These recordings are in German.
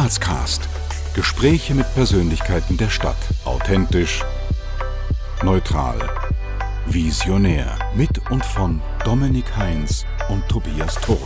Grazcast. Gespräche mit Persönlichkeiten der Stadt. Authentisch, neutral, visionär. Mit und von Dominik Heinz und Tobias Turk.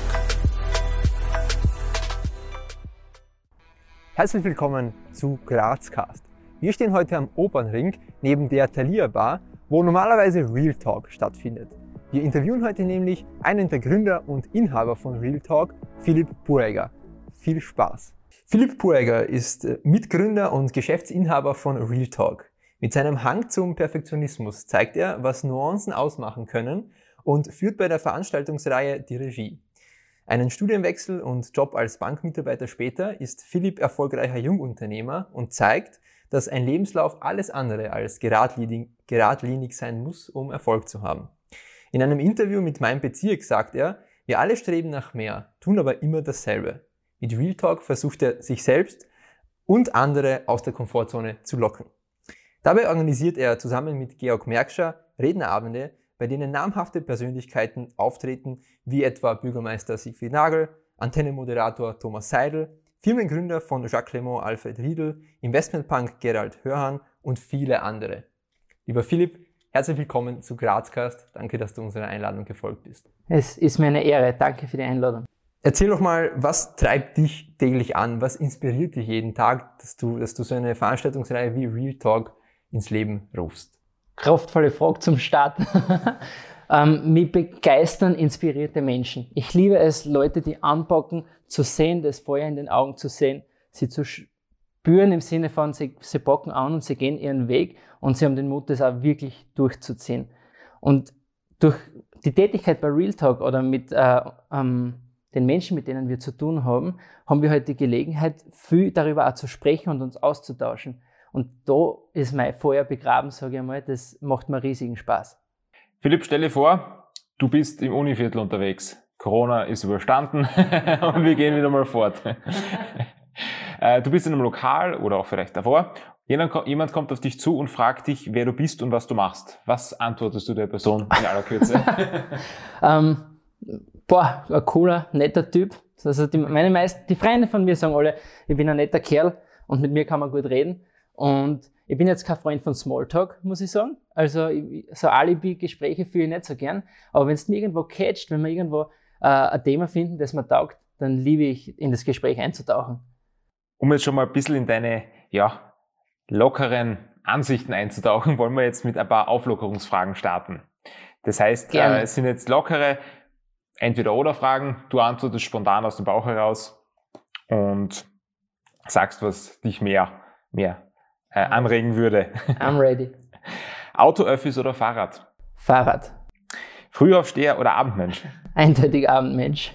Herzlich willkommen zu Grazcast. Wir stehen heute am Opernring neben der Thalia Bar, wo normalerweise Real Talk stattfindet. Wir interviewen heute nämlich einen der Gründer und Inhaber von Real Talk, Philipp Buregger. Viel Spaß! Philipp Puegger ist äh, Mitgründer und Geschäftsinhaber von Real Talk. Mit seinem Hang zum Perfektionismus zeigt er, was Nuancen ausmachen können und führt bei der Veranstaltungsreihe die Regie. Einen Studienwechsel und Job als Bankmitarbeiter später ist Philipp erfolgreicher Jungunternehmer und zeigt, dass ein Lebenslauf alles andere als geradlinig, geradlinig sein muss, um Erfolg zu haben. In einem Interview mit meinem Bezirk sagt er, wir alle streben nach mehr, tun aber immer dasselbe. Mit Real Talk versucht er, sich selbst und andere aus der Komfortzone zu locken. Dabei organisiert er zusammen mit Georg Merkscher Rednerabende, bei denen namhafte Persönlichkeiten auftreten, wie etwa Bürgermeister Siegfried Nagel, Antenne-Moderator Thomas Seidel, Firmengründer von Jacques Clement Alfred Riedel, Investmentpunk Gerald Hörhan und viele andere. Lieber Philipp, herzlich willkommen zu Grazcast. Danke, dass du unserer Einladung gefolgt bist. Es ist mir eine Ehre. Danke für die Einladung. Erzähl doch mal, was treibt dich täglich an? Was inspiriert dich jeden Tag, dass du, dass du so eine Veranstaltungsreihe wie Real Talk ins Leben rufst? Kraftvolle Frage zum Start. ähm, mich begeistern inspirierte Menschen. Ich liebe es, Leute, die anpacken, zu sehen, das Feuer in den Augen zu sehen, sie zu spüren im Sinne von, sie, sie packen an und sie gehen ihren Weg und sie haben den Mut, das auch wirklich durchzuziehen. Und durch die Tätigkeit bei Real Talk oder mit äh, ähm, den Menschen, mit denen wir zu tun haben, haben wir heute die Gelegenheit, viel darüber auch zu sprechen und uns auszutauschen. Und da ist mein Feuer begraben, sage ich mal, das macht mir riesigen Spaß. Philipp, stell dir vor, du bist im Univiertel unterwegs. Corona ist überstanden und wir gehen wieder mal fort. Äh, du bist in einem Lokal oder auch vielleicht davor. Jemand kommt auf dich zu und fragt dich, wer du bist und was du machst. Was antwortest du der Person in aller Kürze? ähm, boah, ein cooler, netter Typ. Also die, meine meisten, die Freunde von mir sagen alle, ich bin ein netter Kerl und mit mir kann man gut reden. Und ich bin jetzt kein Freund von Smalltalk, muss ich sagen. Also so Alibi-Gespräche fühle ich nicht so gern. Aber wenn es mir irgendwo catcht, wenn wir irgendwo äh, ein Thema finden, das mir taugt, dann liebe ich, in das Gespräch einzutauchen. Um jetzt schon mal ein bisschen in deine ja, lockeren Ansichten einzutauchen, wollen wir jetzt mit ein paar Auflockerungsfragen starten. Das heißt, äh, es sind jetzt lockere, Entweder-Oder-Fragen. Du antwortest spontan aus dem Bauch heraus und sagst, was dich mehr, mehr äh, anregen würde. I'm ready. Auto, Öffis oder Fahrrad? Fahrrad. Frühaufsteher oder Abendmensch? Eindeutig Abendmensch.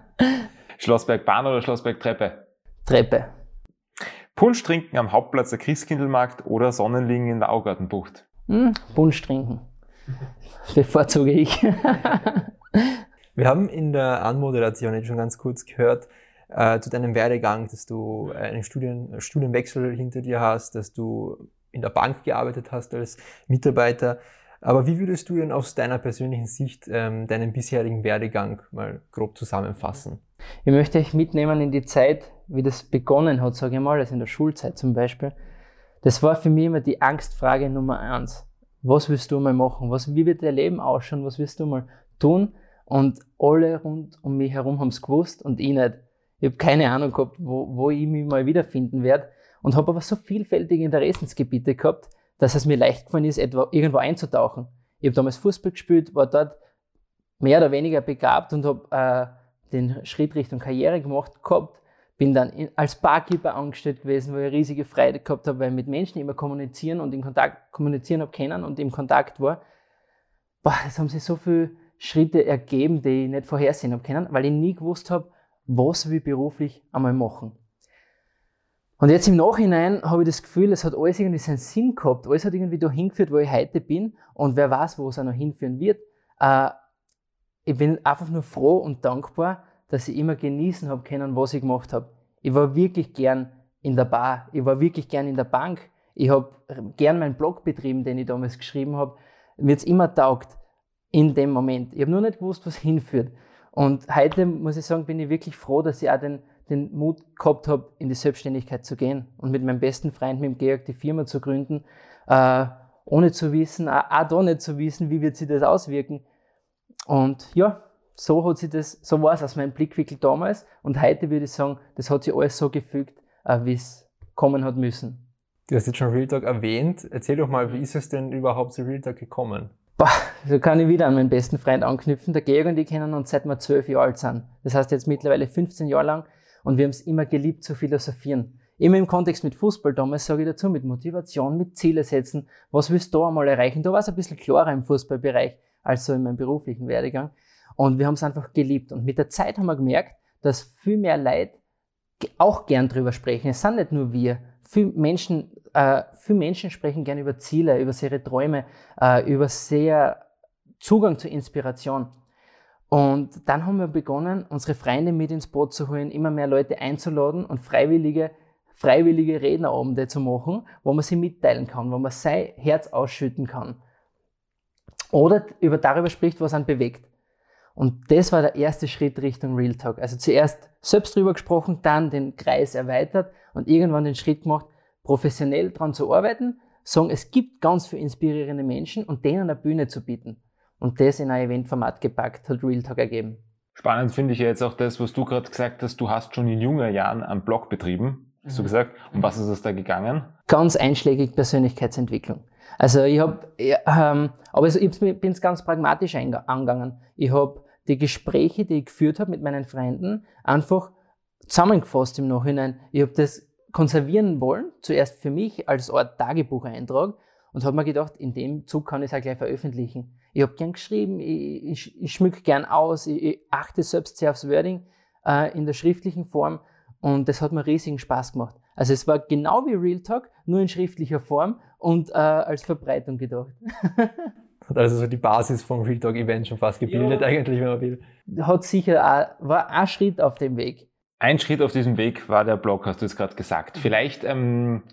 Schlossberg Bahn oder Schlossberg Treppe? Treppe. Punsch trinken am Hauptplatz der Christkindlmarkt oder Sonnenliegen in der Augartenbucht? Hm, Punsch trinken. Bevorzuge ich. Wir haben in der Anmoderation jetzt schon ganz kurz gehört äh, zu deinem Werdegang, dass du einen Studien, Studienwechsel hinter dir hast, dass du in der Bank gearbeitet hast als Mitarbeiter. Aber wie würdest du denn aus deiner persönlichen Sicht ähm, deinen bisherigen Werdegang mal grob zusammenfassen? Ich möchte euch mitnehmen in die Zeit, wie das begonnen hat, sage ich mal, also in der Schulzeit zum Beispiel. Das war für mich immer die Angstfrage Nummer eins. Was willst du mal machen? Was, wie wird dein Leben ausschauen? Was willst du mal tun? Und alle rund um mich herum haben es gewusst und ich nicht. Ich habe keine Ahnung gehabt, wo, wo ich mich mal wiederfinden werde. Und habe aber so vielfältige Interessensgebiete gehabt, dass es mir leicht gefallen ist, etwa irgendwo einzutauchen. Ich habe damals Fußball gespielt, war dort mehr oder weniger begabt und habe äh, den Schritt Richtung Karriere gemacht gehabt. Bin dann in, als Barkeeper angestellt gewesen, wo ich riesige Freude gehabt habe, weil ich mit Menschen immer kommunizieren und in Kontakt kommunizieren habe können und im Kontakt war. Boah, das haben sich so viel Schritte ergeben, die ich nicht vorhersehen habe können, weil ich nie gewusst habe, was ich beruflich einmal machen. Und jetzt im Nachhinein habe ich das Gefühl, es hat alles irgendwie seinen Sinn gehabt. Alles hat irgendwie dahin geführt, wo ich heute bin. Und wer weiß, wo es auch noch hinführen wird. Äh, ich bin einfach nur froh und dankbar, dass ich immer genießen habe können, was ich gemacht habe. Ich war wirklich gern in der Bar. Ich war wirklich gern in der Bank. Ich habe gern meinen Blog betrieben, den ich damals geschrieben habe. Mir hat immer taugt in dem Moment. Ich habe nur nicht gewusst, was hinführt. Und heute muss ich sagen, bin ich wirklich froh, dass ich auch den, den Mut gehabt habe, in die Selbstständigkeit zu gehen und mit meinem besten Freund, mit dem Georg, die Firma zu gründen, äh, ohne zu wissen, auch, auch da nicht zu wissen, wie wird sich das auswirken. Und ja, so hat sich das, so war es aus meinem Blickwinkel damals. Und heute würde ich sagen, das hat sich alles so gefügt, äh, wie es kommen hat müssen. Du hast jetzt schon Real Talk erwähnt. Erzähl doch mal, wie ist es denn überhaupt zu Real Talk gekommen? Boah, so kann ich wieder an meinen besten Freund anknüpfen. Der Georg und ich kennen uns seit wir zwölf Jahre alt sind. Das heißt jetzt mittlerweile 15 Jahre lang und wir haben es immer geliebt zu philosophieren. Immer im Kontext mit Fußball damals sage ich dazu, mit Motivation, mit Ziele setzen. Was willst du einmal erreichen? Da war es ein bisschen klarer im Fußballbereich als so in meinem beruflichen Werdegang. Und wir haben es einfach geliebt. Und mit der Zeit haben wir gemerkt, dass viel mehr Leute auch gern drüber sprechen. Es sind nicht nur wir. Viel Menschen, äh, viele Menschen sprechen gern über Ziele, über ihre Träume, äh, über sehr Zugang zur Inspiration. Und dann haben wir begonnen, unsere Freunde mit ins Boot zu holen, immer mehr Leute einzuladen und freiwillige, freiwillige Rednerabende zu machen, wo man sie mitteilen kann, wo man sein Herz ausschütten kann. Oder über darüber spricht, was einen bewegt. Und das war der erste Schritt Richtung Real Talk. Also zuerst selbst drüber gesprochen, dann den Kreis erweitert und irgendwann den Schritt gemacht, professionell daran zu arbeiten, sagen, es gibt ganz viele inspirierende Menschen und denen eine Bühne zu bieten und das in ein Eventformat gepackt, hat Real Talk ergeben. Spannend finde ich ja jetzt auch das, was du gerade gesagt hast, du hast schon in jungen Jahren einen Blog betrieben, hast du mhm. gesagt. Um was ist es da gegangen? Ganz einschlägig Persönlichkeitsentwicklung. Also ich habe, ähm, aber ich bin es ganz pragmatisch angegangen. Ich habe die Gespräche, die ich geführt habe mit meinen Freunden, einfach zusammengefasst im Nachhinein. Ich habe das konservieren wollen, zuerst für mich als Art Tagebucheintrag und habe mir gedacht, in dem Zug kann ich es auch gleich veröffentlichen. Ich habe gern geschrieben, ich, ich, ich schmück gern aus, ich, ich, achte selbst sehr aufs Wording äh, in der schriftlichen Form und das hat mir riesigen Spaß gemacht. Also es war genau wie Real Talk, nur in schriftlicher Form und äh, als Verbreitung gedacht. Hat also so die Basis vom Real Talk Event schon fast gebildet, ja. eigentlich, wenn man will. Hat sicher auch, war ein Schritt auf dem Weg. Ein Schritt auf diesem Weg war der Blog, hast du jetzt gerade gesagt. Vielleicht, ähm,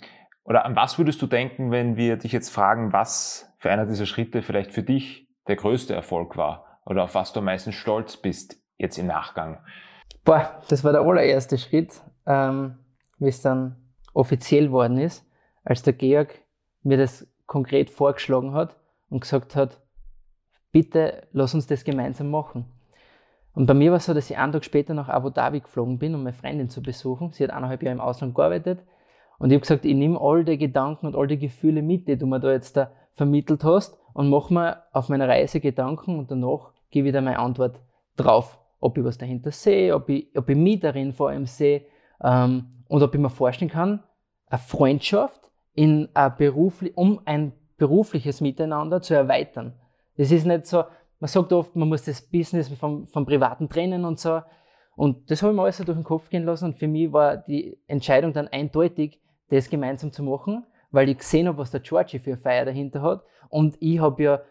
oder an was würdest du denken, wenn wir dich jetzt fragen, was für einer dieser Schritte vielleicht für dich der größte Erfolg war oder auf was du am meisten stolz bist jetzt im Nachgang? Boah, das war der allererste Schritt, ähm, wie es dann offiziell worden ist, als der Georg mir das konkret vorgeschlagen hat und gesagt hat, bitte lass uns das gemeinsam machen. Und bei mir war es so, dass ich einen Tag später nach Abu Dhabi geflogen bin, um meine Freundin zu besuchen. Sie hat eineinhalb Jahre im Ausland gearbeitet. Und ich habe gesagt, ich nehme all die Gedanken und all die Gefühle mit, die du mir da jetzt da vermittelt hast und mache mir auf meiner Reise Gedanken und danach gebe ich dir meine Antwort drauf. Ob ich was dahinter sehe, ob ich, ob ich mich darin vor allem sehe ähm, und ob ich mir vorstellen kann, eine Freundschaft in ein beruflich, um ein berufliches Miteinander zu erweitern. Das ist nicht so, man sagt oft, man muss das Business vom, vom Privaten trennen und so. Und das habe ich mir alles so durch den Kopf gehen lassen und für mich war die Entscheidung dann eindeutig, das gemeinsam zu machen weil ich gesehen habe, was der Georgie für eine Feier dahinter hat. Und ich habe ja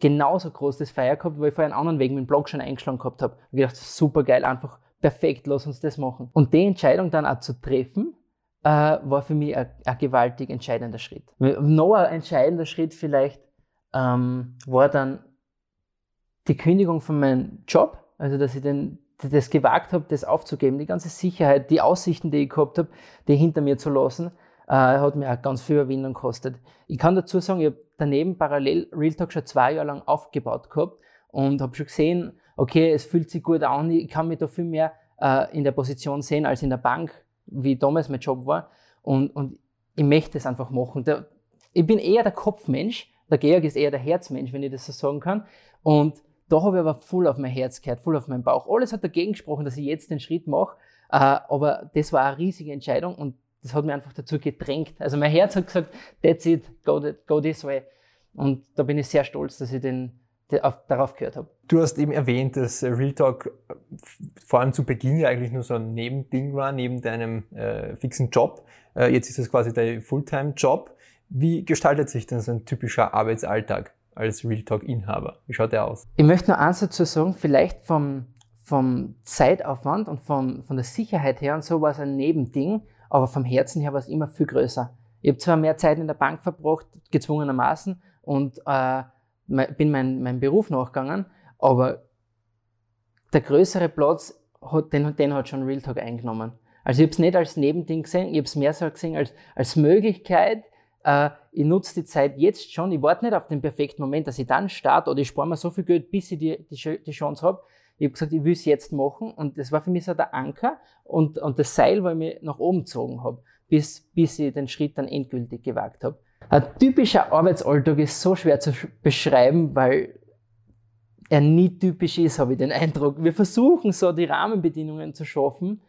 genauso großes Feier gehabt, weil ich vorher einen anderen Weg mit dem Blog schon eingeschlagen gehabt habe. Und gedacht, super geil, einfach perfekt, lass uns das machen. Und die Entscheidung dann auch zu treffen, äh, war für mich ein, ein, gewaltig entscheidender Schritt. Noch ein entscheidender Schritt vielleicht ähm, war dann die Kündigung von meinem Job, also dass ich den, das gewagt habe, das aufzugeben, die ganze Sicherheit, die Aussichten, die ich gehabt habe, die hinter mir zu lassen äh, hat mir auch ganz viel Überwindung gekostet. Ich kann dazu sagen, ich habe daneben parallel Real Talk schon zwei Jahre lang aufgebaut gehabt und habe schon gesehen, okay, es fühlt sich gut an, ich kann mich da viel mehr äh, in der Position sehen als in der Bank, wie damals mein Job war. Und, und ich möchte es einfach machen. Der, ich bin eher der Kopfmensch, der Georg ist eher der Herzmensch, wenn ich das so sagen kann. Und da habe ich aber voll auf mein Herz gehört, voll auf meinen Bauch. Alles hat dagegen gesprochen, dass ich jetzt den Schritt mache. Äh, aber das war eine riesige Entscheidung und das hat mich einfach dazu gedrängt. Also mein Herz hat gesagt, that's it, go, go this way. Und da bin ich sehr stolz, dass ich den auf, darauf gehört habe. Du hast eben erwähnt, dass Real Talk vor allem zu Beginn ja eigentlich nur so ein Nebending war, neben deinem äh, fixen Job. Äh, jetzt ist es quasi dein Fulltime-Job. Wie gestaltet sich denn so ein typischer Arbeitsalltag als Real Talk-Inhaber? Wie schaut der aus? Ich möchte nur eins dazu sagen, vielleicht vom, vom Zeitaufwand und vom, von der Sicherheit her und so war es ein Nebending aber vom Herzen her war es immer viel größer. Ich habe zwar mehr Zeit in der Bank verbracht, gezwungenermaßen, und äh, bin meinem mein Beruf nachgegangen, aber der größere Platz, hat, den, den hat schon Real Talk eingenommen. Also ich habe es nicht als Nebending gesehen, ich habe es mehr so gesehen als, als Möglichkeit, äh, ich nutze die Zeit jetzt schon, ich warte nicht auf den perfekten Moment, dass ich dann starte oder ich spare mir so viel Geld, bis ich die, die, die Chance habe. Ich habe gesagt, ich will es jetzt machen und das war für mich so der Anker und, und das Seil, wo ich mich nach oben gezogen habe, bis, bis ich den Schritt dann endgültig gewagt habe. Ein typischer Arbeitsalltag ist so schwer zu beschreiben, weil er nie typisch ist, habe ich den Eindruck. Wir versuchen so die Rahmenbedingungen zu schaffen,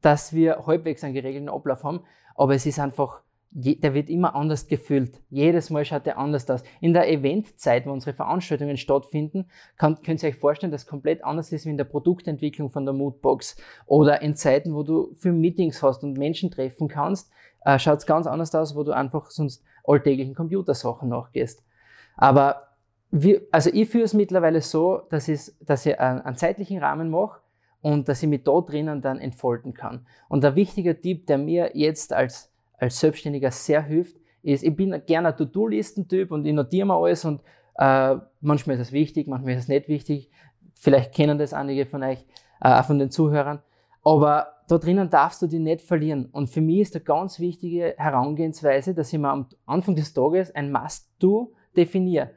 dass wir halbwegs einen geregelten Ablauf haben, aber es ist einfach, der wird immer anders gefüllt. Jedes Mal schaut der anders aus. In der Eventzeit, wo unsere Veranstaltungen stattfinden, kann, könnt ihr euch vorstellen, dass es komplett anders ist wie in der Produktentwicklung von der Moodbox oder in Zeiten, wo du für Meetings hast und Menschen treffen kannst, äh, schaut es ganz anders aus, wo du einfach sonst alltäglichen Computersachen nachgehst. Aber wir, also ich führe es mittlerweile so, dass, dass ich einen, einen zeitlichen Rahmen mache und dass ich mich da drinnen dann entfalten kann. Und der wichtige Tipp, der mir jetzt als, als Selbstständiger sehr hilft, ist, ich bin gerne ein To-Do-Listen-Typ und ich notiere mir alles und äh, manchmal ist es wichtig, manchmal ist es nicht wichtig. Vielleicht kennen das einige von euch, äh, von den Zuhörern. Aber da drinnen darfst du dich nicht verlieren. Und für mich ist eine ganz wichtige Herangehensweise, dass ich mir am Anfang des Tages ein Must-Do definiere.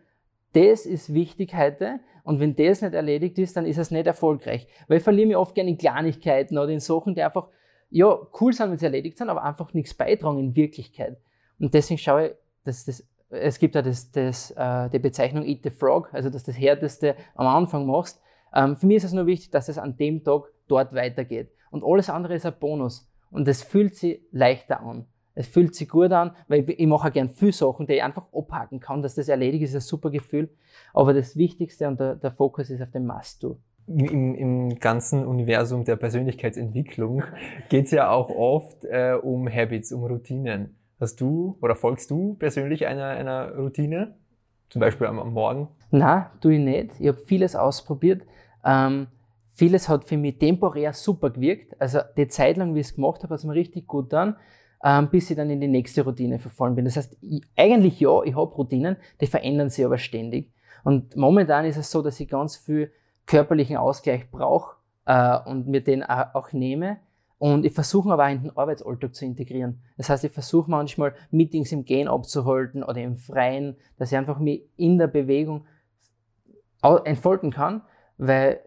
Das ist wichtig heute. Und wenn das nicht erledigt ist, dann ist es nicht erfolgreich. Weil ich verliere mich oft gerne in Kleinigkeiten oder in Sachen, die einfach, ja, cool sind, wenn sie erledigt sind, aber einfach nichts beitragen in Wirklichkeit. Und deswegen schaue ich, dass das, es gibt ja das, das, äh, die Bezeichnung Eat the Frog, also dass das Härteste am Anfang machst. Ähm, für mich ist es nur wichtig, dass es an dem Tag dort weitergeht. Und alles andere ist ein Bonus. Und es fühlt sich leichter an. Es fühlt sich gut an, weil ich, ich mache auch gern viele Sachen, die ich einfach abhaken kann, dass das erledigt ist, ein super Gefühl. Aber das Wichtigste und der, der Fokus ist auf dem Must-Do. Im, Im ganzen Universum der Persönlichkeitsentwicklung geht es ja auch oft äh, um Habits, um Routinen. Hast du oder folgst du persönlich einer, einer Routine? Zum Beispiel am, am Morgen? Na, tue ich nicht. Ich habe vieles ausprobiert. Ähm, vieles hat für mich temporär super gewirkt. Also die Zeit lang, wie ich es gemacht habe, hat es mir richtig gut getan ähm, bis ich dann in die nächste Routine verfallen bin. Das heißt, ich, eigentlich ja, ich habe Routinen, die verändern sich aber ständig. Und momentan ist es so, dass ich ganz viel körperlichen Ausgleich brauche äh, und mir den auch, auch nehme. Und ich versuche aber auch in den Arbeitsalltag zu integrieren. Das heißt, ich versuche manchmal Meetings im Gehen abzuhalten oder im Freien, dass ich einfach mich in der Bewegung entfalten kann, weil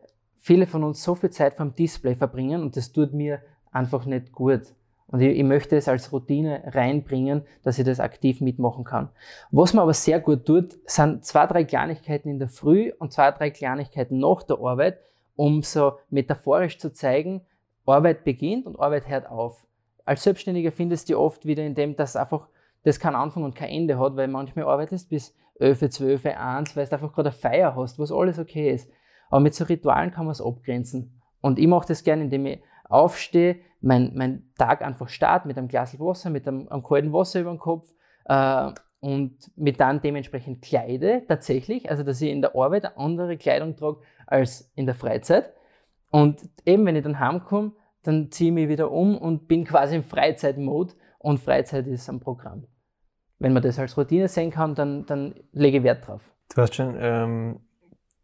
viele von uns so viel Zeit vom Display verbringen und das tut mir einfach nicht gut. Und ich, ich, möchte es als Routine reinbringen, dass ich das aktiv mitmachen kann. Was man aber sehr gut tut, sind zwei, drei Kleinigkeiten in der Früh und zwei, drei Kleinigkeiten nach der Arbeit, um so metaphorisch zu zeigen, Arbeit beginnt und Arbeit hört auf. Als Selbstständiger findest du oft wieder in dem, dass einfach das keinen Anfang und kein Ende hat, weil manchmal arbeitest bis 11, 12, 1, weil du einfach gerade eine Feier hast, was alles okay ist. Aber mit so Ritualen kann man es abgrenzen. Und ich mache das gerne, indem ich aufstehe, mein, mein Tag einfach starte mit einem Glas Wasser, mit einem, einem kalten Wasser über den Kopf äh, und mit dann dementsprechend kleide tatsächlich, also dass ich in der Arbeit eine andere Kleidung trage als in der Freizeit. Und eben, wenn ich dann heimkomme, dann ziehe ich mich wieder um und bin quasi im Freizeitmode und Freizeit ist am Programm. Wenn man das als Routine sehen kann, dann, dann lege ich Wert drauf. Du hast schon ähm,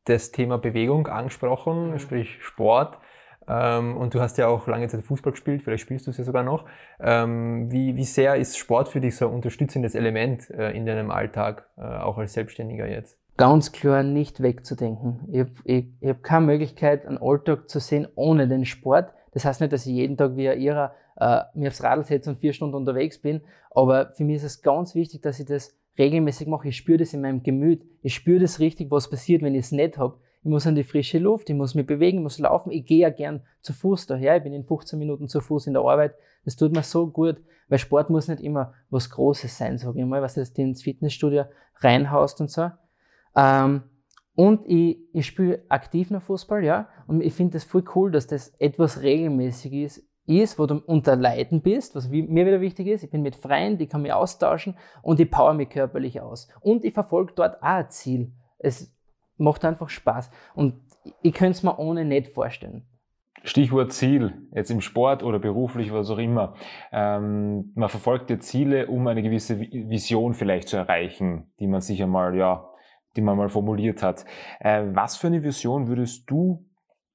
das Thema Bewegung angesprochen, mhm. sprich Sport. Ähm, und du hast ja auch lange Zeit Fußball gespielt, vielleicht spielst du es ja sogar noch. Ähm, wie, wie sehr ist Sport für dich so ein unterstützendes Element äh, in deinem Alltag, äh, auch als Selbstständiger jetzt? Ganz klar nicht wegzudenken. Ich habe ich, ich hab keine Möglichkeit, einen Alltag zu sehen ohne den Sport. Das heißt nicht, dass ich jeden Tag wie ein Irrer äh, mir aufs Radl setze und vier Stunden unterwegs bin, aber für mich ist es ganz wichtig, dass ich das regelmäßig mache. Ich spüre das in meinem Gemüt. Ich spüre das richtig, was passiert, wenn ich es nicht habe ich muss an die frische Luft, ich muss mich bewegen, ich muss laufen. Ich gehe ja gern zu Fuß daher. Ich bin in 15 Minuten zu Fuß in der Arbeit. Das tut mir so gut, weil Sport muss nicht immer was Großes sein, sage ich mal, was du ins Fitnessstudio reinhaust und so. Ähm, und ich, ich spiele aktiv noch Fußball, ja. Und ich finde das voll cool, dass das etwas regelmäßig ist, ist, wo du unter Leiden bist, was mir wieder wichtig ist. Ich bin mit Freien, die kann mich austauschen und ich power mich körperlich aus. Und ich verfolge dort auch ein Ziel. Es, macht einfach Spaß. Und ich könnte es mir ohne nicht vorstellen. Stichwort Ziel, jetzt im Sport oder beruflich, was auch immer. Ähm, man verfolgt ja Ziele, um eine gewisse Vision vielleicht zu erreichen, die man sich einmal, ja, die man mal formuliert hat. Äh, was für eine Vision würdest du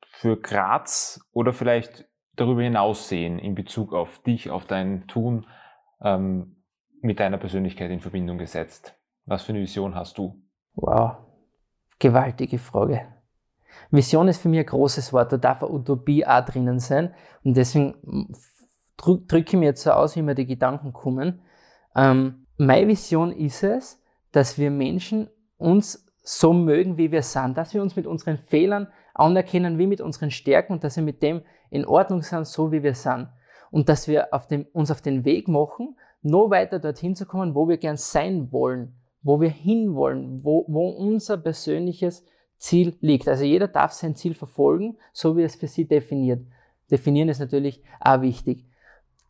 für Graz oder vielleicht darüber hinaus sehen in Bezug auf dich, auf dein Tun ähm, mit deiner Persönlichkeit in Verbindung gesetzt? Was für eine Vision hast du? Wow, gewaltige Frage. Vision ist für mich ein großes Wort, da darf eine Utopie auch drinnen sein. Und deswegen drücke ich mir jetzt so aus, wie mir die Gedanken kommen. Ähm, meine Vision ist es, dass wir Menschen uns so mögen, wie wir sind, dass wir uns mit unseren Fehlern anerkennen, wie mit unseren Stärken und dass wir mit dem in Ordnung sind, so wie wir sind. Und dass wir auf dem, uns auf den Weg machen, noch weiter dorthin zu kommen, wo wir gern sein wollen, wo wir hinwollen, wo, wo unser persönliches Ziel liegt. Also jeder darf sein Ziel verfolgen, so wie es für sie definiert. Definieren ist natürlich auch wichtig.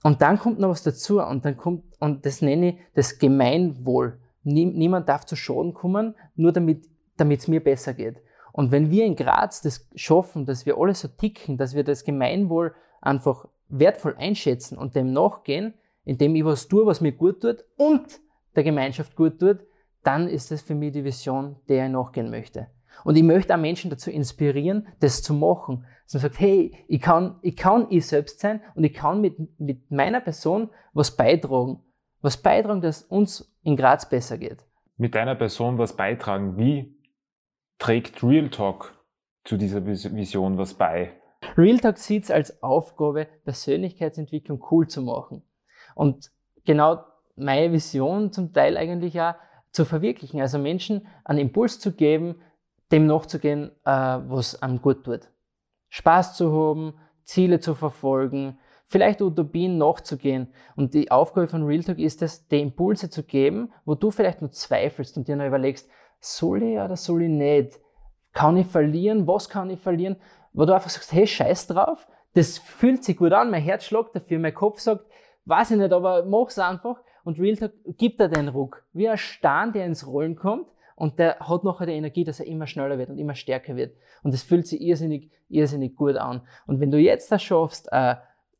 Und dann kommt noch was dazu und dann kommt, und das nenne ich das Gemeinwohl. Niemand darf zu Schaden kommen, nur damit es mir besser geht. Und wenn wir in Graz das schaffen, dass wir alle so ticken, dass wir das Gemeinwohl einfach wertvoll einschätzen und dem nachgehen, indem ich was tue, was mir gut tut und der Gemeinschaft gut tut, dann ist das für mich die Vision, der ich nachgehen möchte. Und ich möchte auch Menschen dazu inspirieren, das zu machen. Dass man sagt, hey, ich kann, ich kann ich selbst sein und ich kann mit, mit meiner Person was beitragen. Was beitragen, dass uns in Graz besser geht. Mit deiner Person was beitragen. Wie trägt Real Talk zu dieser Vision was bei? Real Talk sieht es als Aufgabe, Persönlichkeitsentwicklung cool zu machen. Und genau meine Vision zum Teil eigentlich auch zu verwirklichen. Also Menschen einen Impuls zu geben, dem nachzugehen, äh, was einem gut tut. Spaß zu haben, Ziele zu verfolgen, vielleicht Utopien nachzugehen. Und die Aufgabe von Real Talk ist es, die Impulse zu geben, wo du vielleicht nur zweifelst und dir noch überlegst, soll ich oder soll ich nicht? Kann ich verlieren? Was kann ich verlieren? Wo du einfach sagst, hey, scheiß drauf, das fühlt sich gut an, mein Herz schlägt dafür, mein Kopf sagt, weiß ich nicht, aber mach's einfach. Und Real Talk gibt dir den Ruck. Wie ein Stern, der ins Rollen kommt und der hat nachher die Energie, dass er immer schneller wird und immer stärker wird. Und das fühlt sich irrsinnig, irrsinnig gut an. Und wenn du jetzt das schaffst, äh,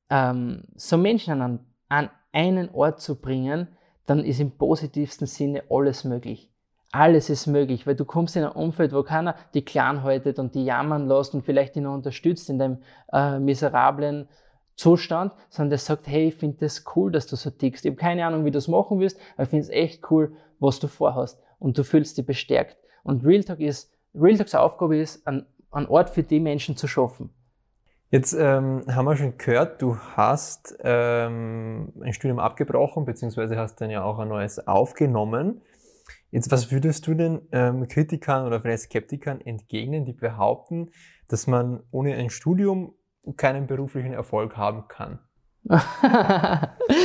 ähm, so Menschen an, an einen Ort zu bringen, dann ist im positivsten Sinne alles möglich. Alles ist möglich, weil du kommst in ein Umfeld, wo keiner die Clan haltet und die jammern lässt und vielleicht noch unterstützt in dem äh, miserablen Zustand, sondern der sagt, hey, ich finde das cool, dass du so tickst. Ich habe keine Ahnung, wie du das machen wirst, aber ich finde es echt cool, was du vorhast. Und du fühlst dich bestärkt. Und Real Talk ist, Real Talks Aufgabe ist, einen, einen Ort für die Menschen zu schaffen. Jetzt ähm, haben wir schon gehört, du hast ähm, ein Studium abgebrochen, beziehungsweise hast dann ja auch ein neues aufgenommen. Jetzt, was würdest du denn ähm, Kritikern oder vielleicht Skeptikern entgegnen, die behaupten, dass man ohne ein Studium keinen beruflichen Erfolg haben kann?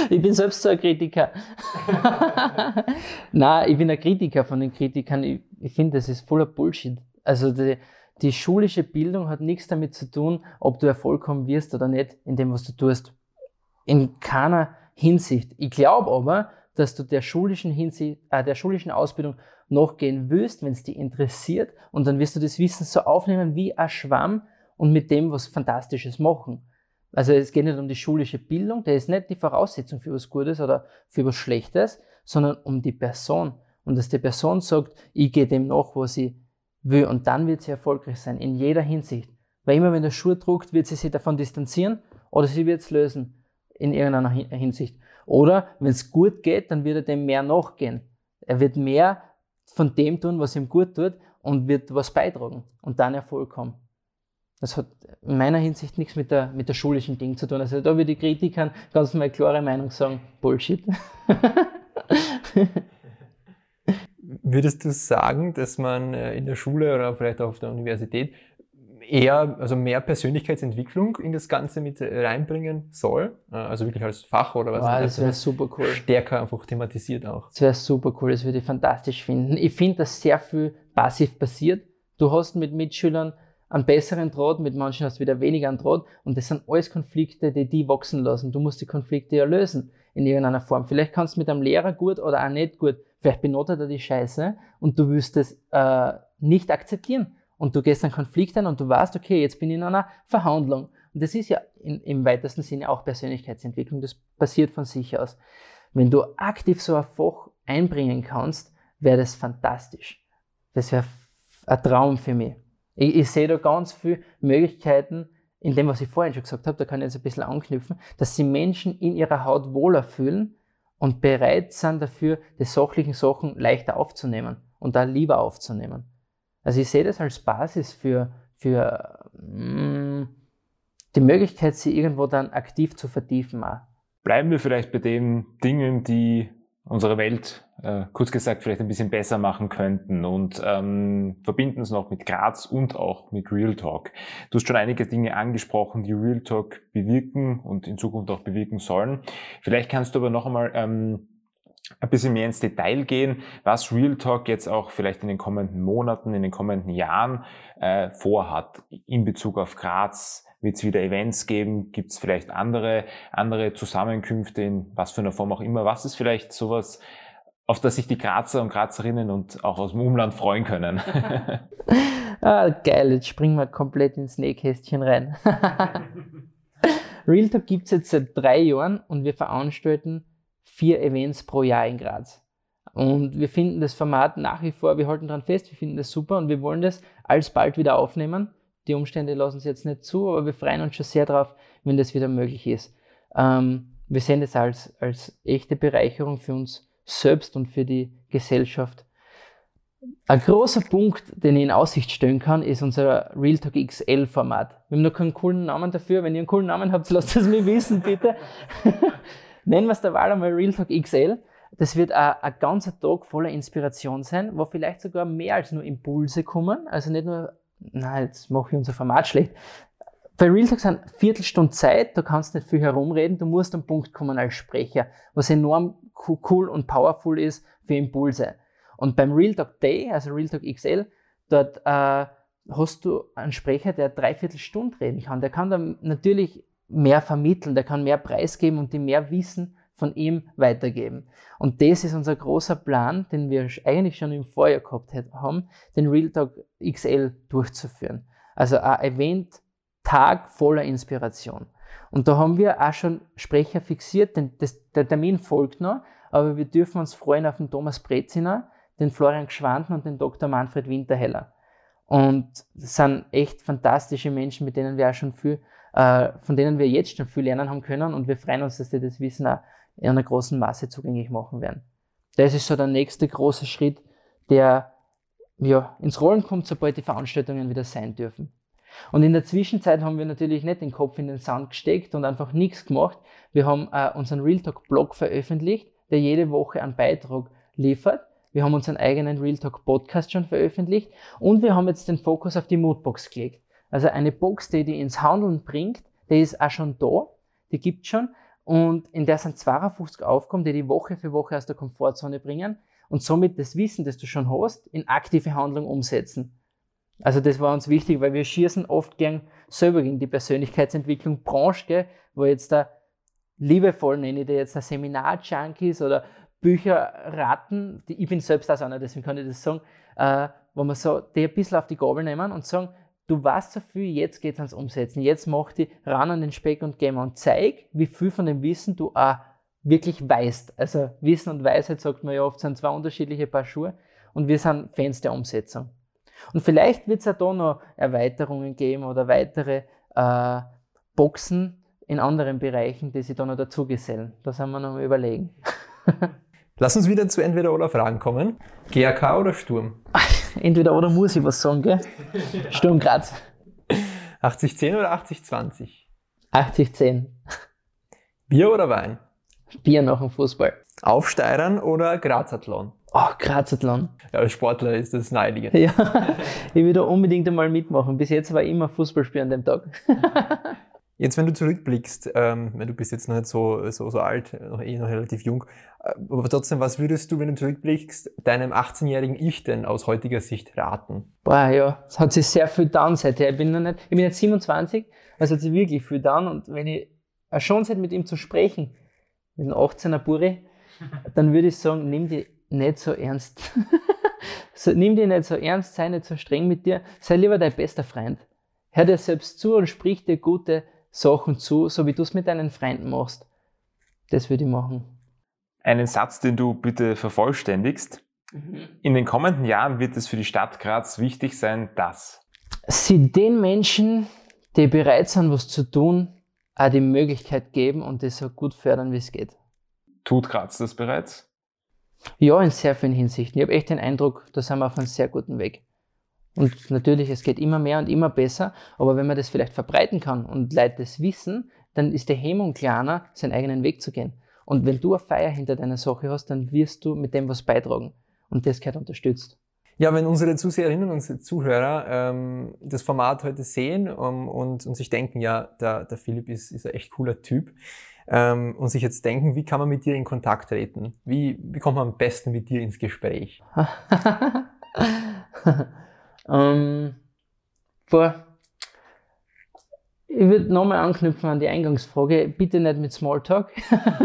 ich bin selbst so ein Kritiker. Nein, ich bin ein Kritiker von den Kritikern. Ich, ich finde, das ist voller Bullshit. Also die, die schulische Bildung hat nichts damit zu tun, ob du Erfolg haben wirst oder nicht in dem, was du tust. In keiner Hinsicht. Ich glaube aber, dass du der schulischen, Hinsicht, äh, der schulischen Ausbildung nachgehen willst, wenn es dich interessiert. Und dann wirst du das Wissen so aufnehmen wie ein Schwamm und mit dem was Fantastisches machen. Also es geht nicht um die schulische Bildung, der ist nicht die Voraussetzung für was Gutes oder für was Schlechtes, sondern um die Person. Und dass die Person sagt, ich gehe dem nach, was ich will. Und dann wird sie erfolgreich sein, in jeder Hinsicht. Weil immer wenn der Schuh druckt, wird sie sich davon distanzieren oder sie wird es lösen in irgendeiner Hinsicht. Oder wenn es gut geht, dann wird er dem mehr nachgehen. Er wird mehr von dem tun, was ihm gut tut und wird was beitragen und dann Erfolg haben. Das hat in meiner Hinsicht nichts mit der, mit der schulischen Ding zu tun. Also da würde die Kritikern ganz mal klare Meinung sagen, Bullshit. Würdest du sagen, dass man äh, in der Schule oder vielleicht auch auf der Universität eher, also mehr Persönlichkeitsentwicklung in das Ganze mit reinbringen soll. Äh, also wirklich als Fach oder was. Wow, das wäre super cool. Stärker einfach thematisiert auch. Das wäre super cool, das würde ich fantastisch finden. Ich finde, dass sehr viel passiv passiert. Du hast mit Mitschülern einen besseren Draht, mit manchen hast du wieder weniger einen Draht und das sind alles Konflikte, die die wachsen lassen. Du musst die Konflikte ja lösen in irgendeiner Form. Vielleicht kannst du mit einem Lehrer gut oder auch nicht gut, vielleicht benotet er die Scheiße und du wirst es äh, nicht akzeptieren und du gehst einen Konflikt ein und du weißt, okay, jetzt bin ich in einer Verhandlung. Und das ist ja in, im weitesten Sinne auch Persönlichkeitsentwicklung. Das passiert von sich aus. Wenn du aktiv so ein Fach einbringen kannst, wäre das fantastisch. Das wäre ein Traum für mich. Ich, ich sehe da ganz viele Möglichkeiten in dem, was ich vorhin schon gesagt habe, da kann ich jetzt ein bisschen anknüpfen, dass sie Menschen in ihrer Haut wohler fühlen und bereit sind dafür, die sachlichen Sachen leichter aufzunehmen und da lieber aufzunehmen. Also ich sehe das als Basis für, für mh, mm, die Möglichkeit, sie irgendwo dann aktiv zu vertiefen. Auch. Bleiben wir vielleicht bei den Dingen, die unsere Welt, äh, kurz gesagt, vielleicht ein bisschen besser machen könnten und ähm, verbinden es noch mit Graz und auch mit Real Talk. Du hast schon einige Dinge angesprochen, die Real Talk bewirken und in Zukunft auch bewirken sollen. Vielleicht kannst du aber noch einmal ähm, ein bisschen mehr ins Detail gehen, was Real Talk jetzt auch vielleicht in den kommenden Monaten, in den kommenden Jahren äh, vorhat in Bezug auf Graz, wird es wieder Events geben? Gibt es vielleicht andere, andere Zusammenkünfte in was für einer Form auch immer? Was ist vielleicht sowas, auf das sich die Grazer und Grazerinnen und auch aus dem Umland freuen können? ah, geil, jetzt springen wir komplett ins Nähkästchen rein. Realtalk gibt es jetzt seit drei Jahren und wir veranstalten vier Events pro Jahr in Graz. Und wir finden das Format nach wie vor, wir halten daran fest, wir finden das super und wir wollen das alsbald wieder aufnehmen. Die Umstände lassen es jetzt nicht zu, aber wir freuen uns schon sehr darauf, wenn das wieder möglich ist. Ähm, wir sehen das als, als echte Bereicherung für uns selbst und für die Gesellschaft. Ein großer Punkt, den ich in Aussicht stellen kann, ist unser Realtalk XL Format. Wir haben noch keinen coolen Namen dafür. Wenn ihr einen coolen Namen habt, lasst es mir wissen, bitte. Nennen wir es der Wahl einmal Realtalk XL. Das wird ein, ganzer Tag voller Inspiration sein, wo vielleicht sogar mehr als nur Impulse kommen. Also nicht nur na, jetzt mache ich unser Format schlecht. Bei Real Talk sind Viertelstunde Zeit, da kannst du nicht viel herumreden, du musst am Punkt kommen als Sprecher, was enorm cool und powerful ist für Impulse. Und beim Real Talk Day, also Real Talk XL, dort äh, hast du einen Sprecher, der dreiviertel Stunde reden kann. Der kann dann natürlich mehr vermitteln, der kann mehr preisgeben und die mehr Wissen von ihm weitergeben. Und das ist unser großer Plan, den wir eigentlich schon im Vorjahr gehabt haben, den Real Talk XL durchzuführen. Also ein Event-Tag voller Inspiration. Und da haben wir auch schon Sprecher fixiert, denn das, der Termin folgt noch, aber wir dürfen uns freuen auf den Thomas Breziner, den Florian Gschwanden und den Dr. Manfred Winterheller. Und das sind echt fantastische Menschen, mit denen wir auch schon viel, von denen wir jetzt schon viel lernen haben können und wir freuen uns, dass die das Wissen auch in einer großen Masse zugänglich machen werden. Das ist so der nächste große Schritt, der ja, ins Rollen kommt, sobald die Veranstaltungen wieder sein dürfen. Und in der Zwischenzeit haben wir natürlich nicht den Kopf in den Sand gesteckt und einfach nichts gemacht. Wir haben äh, unseren Real Talk Blog veröffentlicht, der jede Woche einen Beitrag liefert. Wir haben unseren eigenen Real Talk Podcast schon veröffentlicht und wir haben jetzt den Fokus auf die Moodbox gelegt. Also eine Box, die die ins Handeln bringt, die ist auch schon da, die gibt schon, und in der sind 52 Aufgaben, die die Woche für Woche aus der Komfortzone bringen und somit das Wissen, das du schon hast, in aktive Handlung umsetzen. Also das war uns wichtig, weil wir schießen oft gern selber gegen die Persönlichkeitsentwicklung Branche, gell, wo jetzt da liebevoll nenne ich dir jetzt Seminar-Junkies oder Bücherratten, die, ich bin selbst auch einer, deswegen kann ich das sagen, äh, wo man so die ein bisschen auf die Gabel nehmen und sagen, du weißt so viel, jetzt geht es ans Umsetzen. Jetzt mach die ran an den Speck und Gamer und zeig, wie viel von dem Wissen du auch wirklich weißt. Also Wissen und Weisheit, sagt man ja oft, sind zwei unterschiedliche Paar Schuhe und wir sind Fans der Umsetzung. Und vielleicht wird es auch da noch Erweiterungen geben oder weitere äh, Boxen in anderen Bereichen, die sich da noch dazu gesellen. Da sind wir noch mal überlegen. Lass uns wieder zu entweder oder Fragen kommen. GAK oder Sturm? Entweder oder muss ich was sagen, gell? Sturm Graz. 80-10 oder 80-20? 80-10. Bier oder Wein? Bier nach dem Fußball. Aufsteirern oder Grazathlon? Oh, Grazathlon. Ja, als Sportler ist das naheliegend. Ja, ich will da unbedingt einmal mitmachen. Bis jetzt war ich immer Fußballspiel an dem Tag. Jetzt, wenn du zurückblickst, ähm, du bist jetzt noch nicht so, so, so alt, noch eh noch relativ jung, aber trotzdem, was würdest du, wenn du zurückblickst, deinem 18-jährigen Ich denn aus heutiger Sicht raten? Boah, ja, es hat sich sehr viel getan seither. Ich bin noch nicht, ich bin jetzt 27, also hat sich wirklich viel getan und wenn ich eine Chance hätte, mit ihm zu sprechen, mit einem 18er Buri, dann würde ich sagen, nimm die nicht so ernst. so, nimm die nicht so ernst, sei nicht so streng mit dir, sei lieber dein bester Freund. Hör dir selbst zu und sprich dir gute Sachen zu, so wie du es mit deinen Freunden machst. Das würde ich machen. Einen Satz, den du bitte vervollständigst. Mhm. In den kommenden Jahren wird es für die Stadt Graz wichtig sein, dass sie den Menschen, die bereit sind, was zu tun, auch die Möglichkeit geben und das so gut fördern, wie es geht. Tut Graz das bereits? Ja, in sehr vielen Hinsichten. Ich habe echt den Eindruck, da sind wir auf einem sehr guten Weg. Und natürlich, es geht immer mehr und immer besser, aber wenn man das vielleicht verbreiten kann und Leute das wissen, dann ist der Hemmung kleiner, seinen eigenen Weg zu gehen. Und wenn du eine Feier hinter deiner Sache hast, dann wirst du mit dem was beitragen. Und das gehört unterstützt. Ja, wenn unsere Zuseherinnen und Zuhörer ähm, das Format heute sehen um, und, und sich denken, ja, der, der Philipp ist, ist ein echt cooler Typ, ähm, und sich jetzt denken, wie kann man mit dir in Kontakt treten? Wie, wie kommt man am besten mit dir ins Gespräch? ähm, vor ich würde nochmal anknüpfen an die Eingangsfrage. Bitte nicht mit Smalltalk.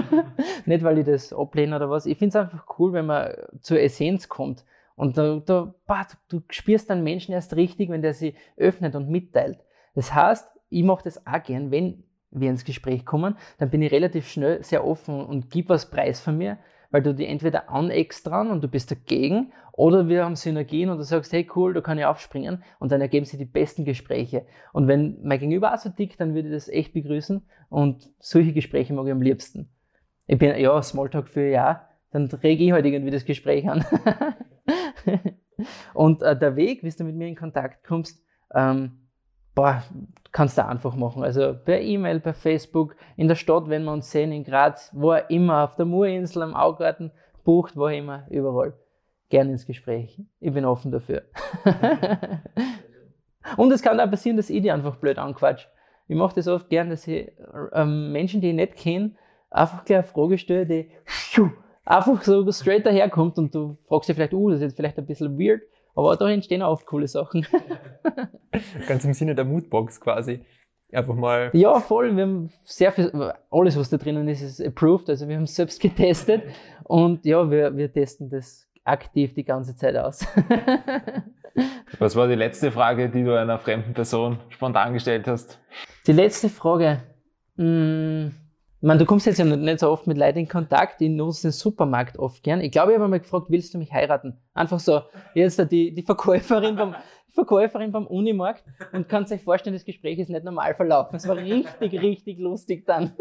nicht, weil ich das ablehne oder was. Ich finde es einfach cool, wenn man zur Essenz kommt. Und da, da bah, du spürst dann Menschen erst richtig, wenn der sich öffnet und mitteilt. Das heißt, ich mache das auch gern, wenn wir ins Gespräch kommen, dann bin ich relativ schnell sehr offen und gebe was preis von mir, weil du die entweder aneckst dran und du bist dagegen oder wir haben Synergien und du sagst, hey cool, da kann ich aufspringen und dann ergeben sich die besten Gespräche. Und wenn mein Gegenüber auch so tickt, dann würde ich das echt begrüßen und solche Gespräche mag ich am liebsten. Ich bin, ja, Smalltalk für ja, dann rege ich halt irgendwie das Gespräch an. und äh, der Weg, wie du mit mir in Kontakt kommst, ähm, boah, kannst du einfach machen. Also per E-Mail, per Facebook, in der Stadt, wenn wir uns sehen, in Graz, wo er immer, auf der Murinsel, am Augarten, bucht, wo immer, überall. Gerne ins Gespräch. Ich bin offen dafür. Und es kann auch passieren, dass ich die einfach blöd anquatsch. Ich mache das oft gern, dass ich ähm, Menschen, die ich nicht kenne, einfach gleich eine Frage stelle, die einfach so straight daherkommt und du fragst dich vielleicht, uh, das ist jetzt vielleicht ein bisschen weird, aber da entstehen auch oft coole Sachen. Ganz im Sinne der Moodbox quasi. Einfach mal. Ja, voll. Wir haben sehr viel, alles, was da drinnen ist, ist approved. Also wir haben es selbst getestet und ja, wir, wir testen das aktiv die ganze Zeit aus. was war die letzte Frage, die du einer fremden Person spontan gestellt hast? Die letzte Frage. Mh, hm, ich meine, du kommst jetzt ja nicht so oft mit Leuten in Kontakt, ich nutze den Supermarkt oft gern. Ich glaube, ich habe mal gefragt, willst du mich heiraten? Einfach so, jetzt die, die Verkäuferin beim, Verkäuferin beim Unimarkt und kannst euch vorstellen, das Gespräch ist nicht normal verlaufen. Es war richtig, richtig lustig dann.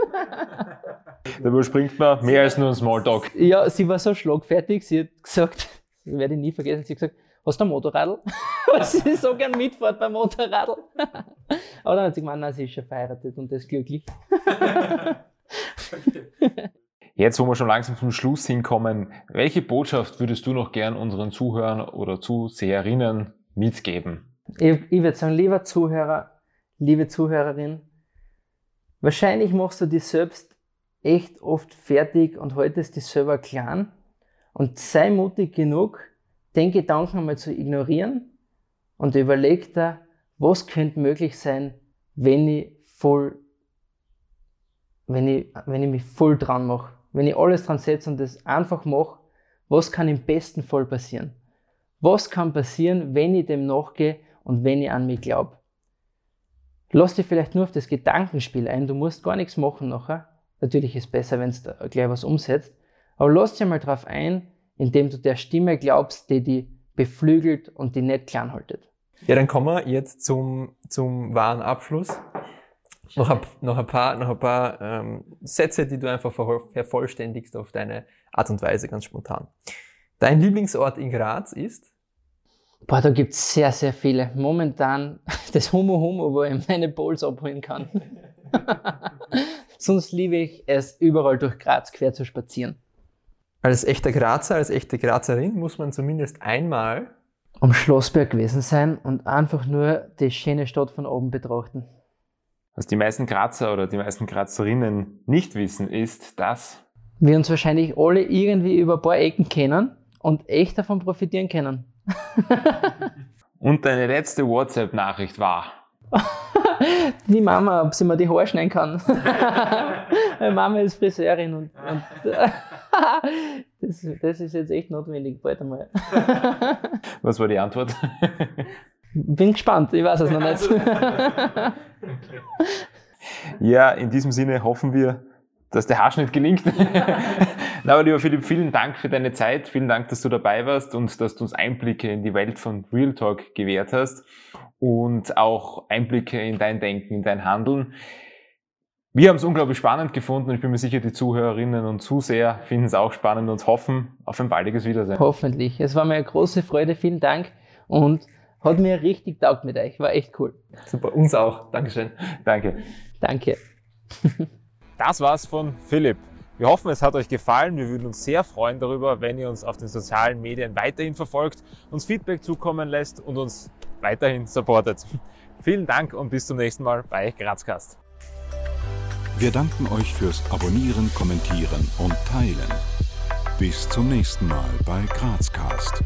Da überspringt man mehr als nur ein Smalltalk. Ja, sie war so schlagfertig, sie hat gesagt, ich werde nie vergessen, sie hat gesagt, hast du ein Motorradl? Weil sie so gern mitfährt beim Motorradl. Aber dann hat sie gemeint, nein, sie ist schon verheiratet und das ist glücklich. Jetzt, wo wir schon langsam zum Schluss hinkommen, welche Botschaft würdest du noch gern unseren Zuhörern oder Zuseherinnen mitgeben? Ich, ich würde sagen, lieber Zuhörer, liebe Zuhörerin, wahrscheinlich machst du dich selbst echt oft fertig und haltest dich selber klein und sei mutig genug, den Gedanken einmal zu ignorieren und überleg dir, was könnte möglich sein, wenn ich voll wenn ich, wenn ich mich voll dran mache, wenn ich alles dran setze und das einfach mache, was kann im besten Fall passieren? Was kann passieren, wenn ich dem nachgehe und wenn ich an mich glaube? Lass dich vielleicht nur auf das Gedankenspiel ein, du musst gar nichts machen nachher. Natürlich ist es besser, wenn du gleich was umsetzt, aber lass dich einmal drauf ein, indem du der Stimme glaubst, die dich beflügelt und die nicht klein haltet. Ja, dann kommen wir jetzt zum, zum wahren Abschluss noch, ein, noch ein paar, noch ein paar ähm, Sätze, die du einfach vervollständigst auf deine Art und Weise, ganz spontan. Dein Lieblingsort in Graz ist? Boah, da gibt es sehr, sehr viele. Momentan das Humo Humo, wo ich meine Bowls abholen kann. Sonst liebe ich es, überall durch Graz quer zu spazieren. Als echter Grazer, als echte Grazerin muss man zumindest einmal am Schlossberg gewesen sein und einfach nur die schöne Stadt von oben betrachten. Was die meisten Grazer oder die meisten Grazerinnen nicht wissen, ist, dass wir uns wahrscheinlich alle irgendwie über ein paar Ecken kennen und echt davon profitieren können. und deine letzte WhatsApp-Nachricht war? die Mama, ob sie mir die Haare schneiden kann. Meine Mama ist Friseurin und, und das, das, ist jetzt echt notwendig, bald einmal. Was war die Antwort? Bin gespannt, ich weiß es noch nicht. ja, in diesem Sinne hoffen wir, dass der Haarschnitt gelingt. Na, aber lieber Philipp, vielen Dank für deine Zeit. Vielen Dank, dass du dabei warst und dass du uns Einblicke in die Welt von Real Talk gewährt hast und auch Einblicke in dein Denken, in dein Handeln. Wir haben es unglaublich spannend gefunden und ich bin mir sicher, die Zuhörerinnen und Zuseher finden es auch spannend und hoffen auf ein baldiges Wiedersehen. Hoffentlich. Es war mir eine große Freude. Vielen Dank und hat mir richtig taugt mit euch. War echt cool. Super, uns auch. Dankeschön. Danke. Danke. das war's von Philipp. Wir hoffen, es hat euch gefallen. Wir würden uns sehr freuen darüber, wenn ihr uns auf den sozialen Medien weiterhin verfolgt, uns Feedback zukommen lässt und uns weiterhin supportet. Vielen Dank und bis zum nächsten Mal bei Grazcast. Wir danken euch fürs Abonnieren, Kommentieren und Teilen. Bis zum nächsten Mal bei Grazcast.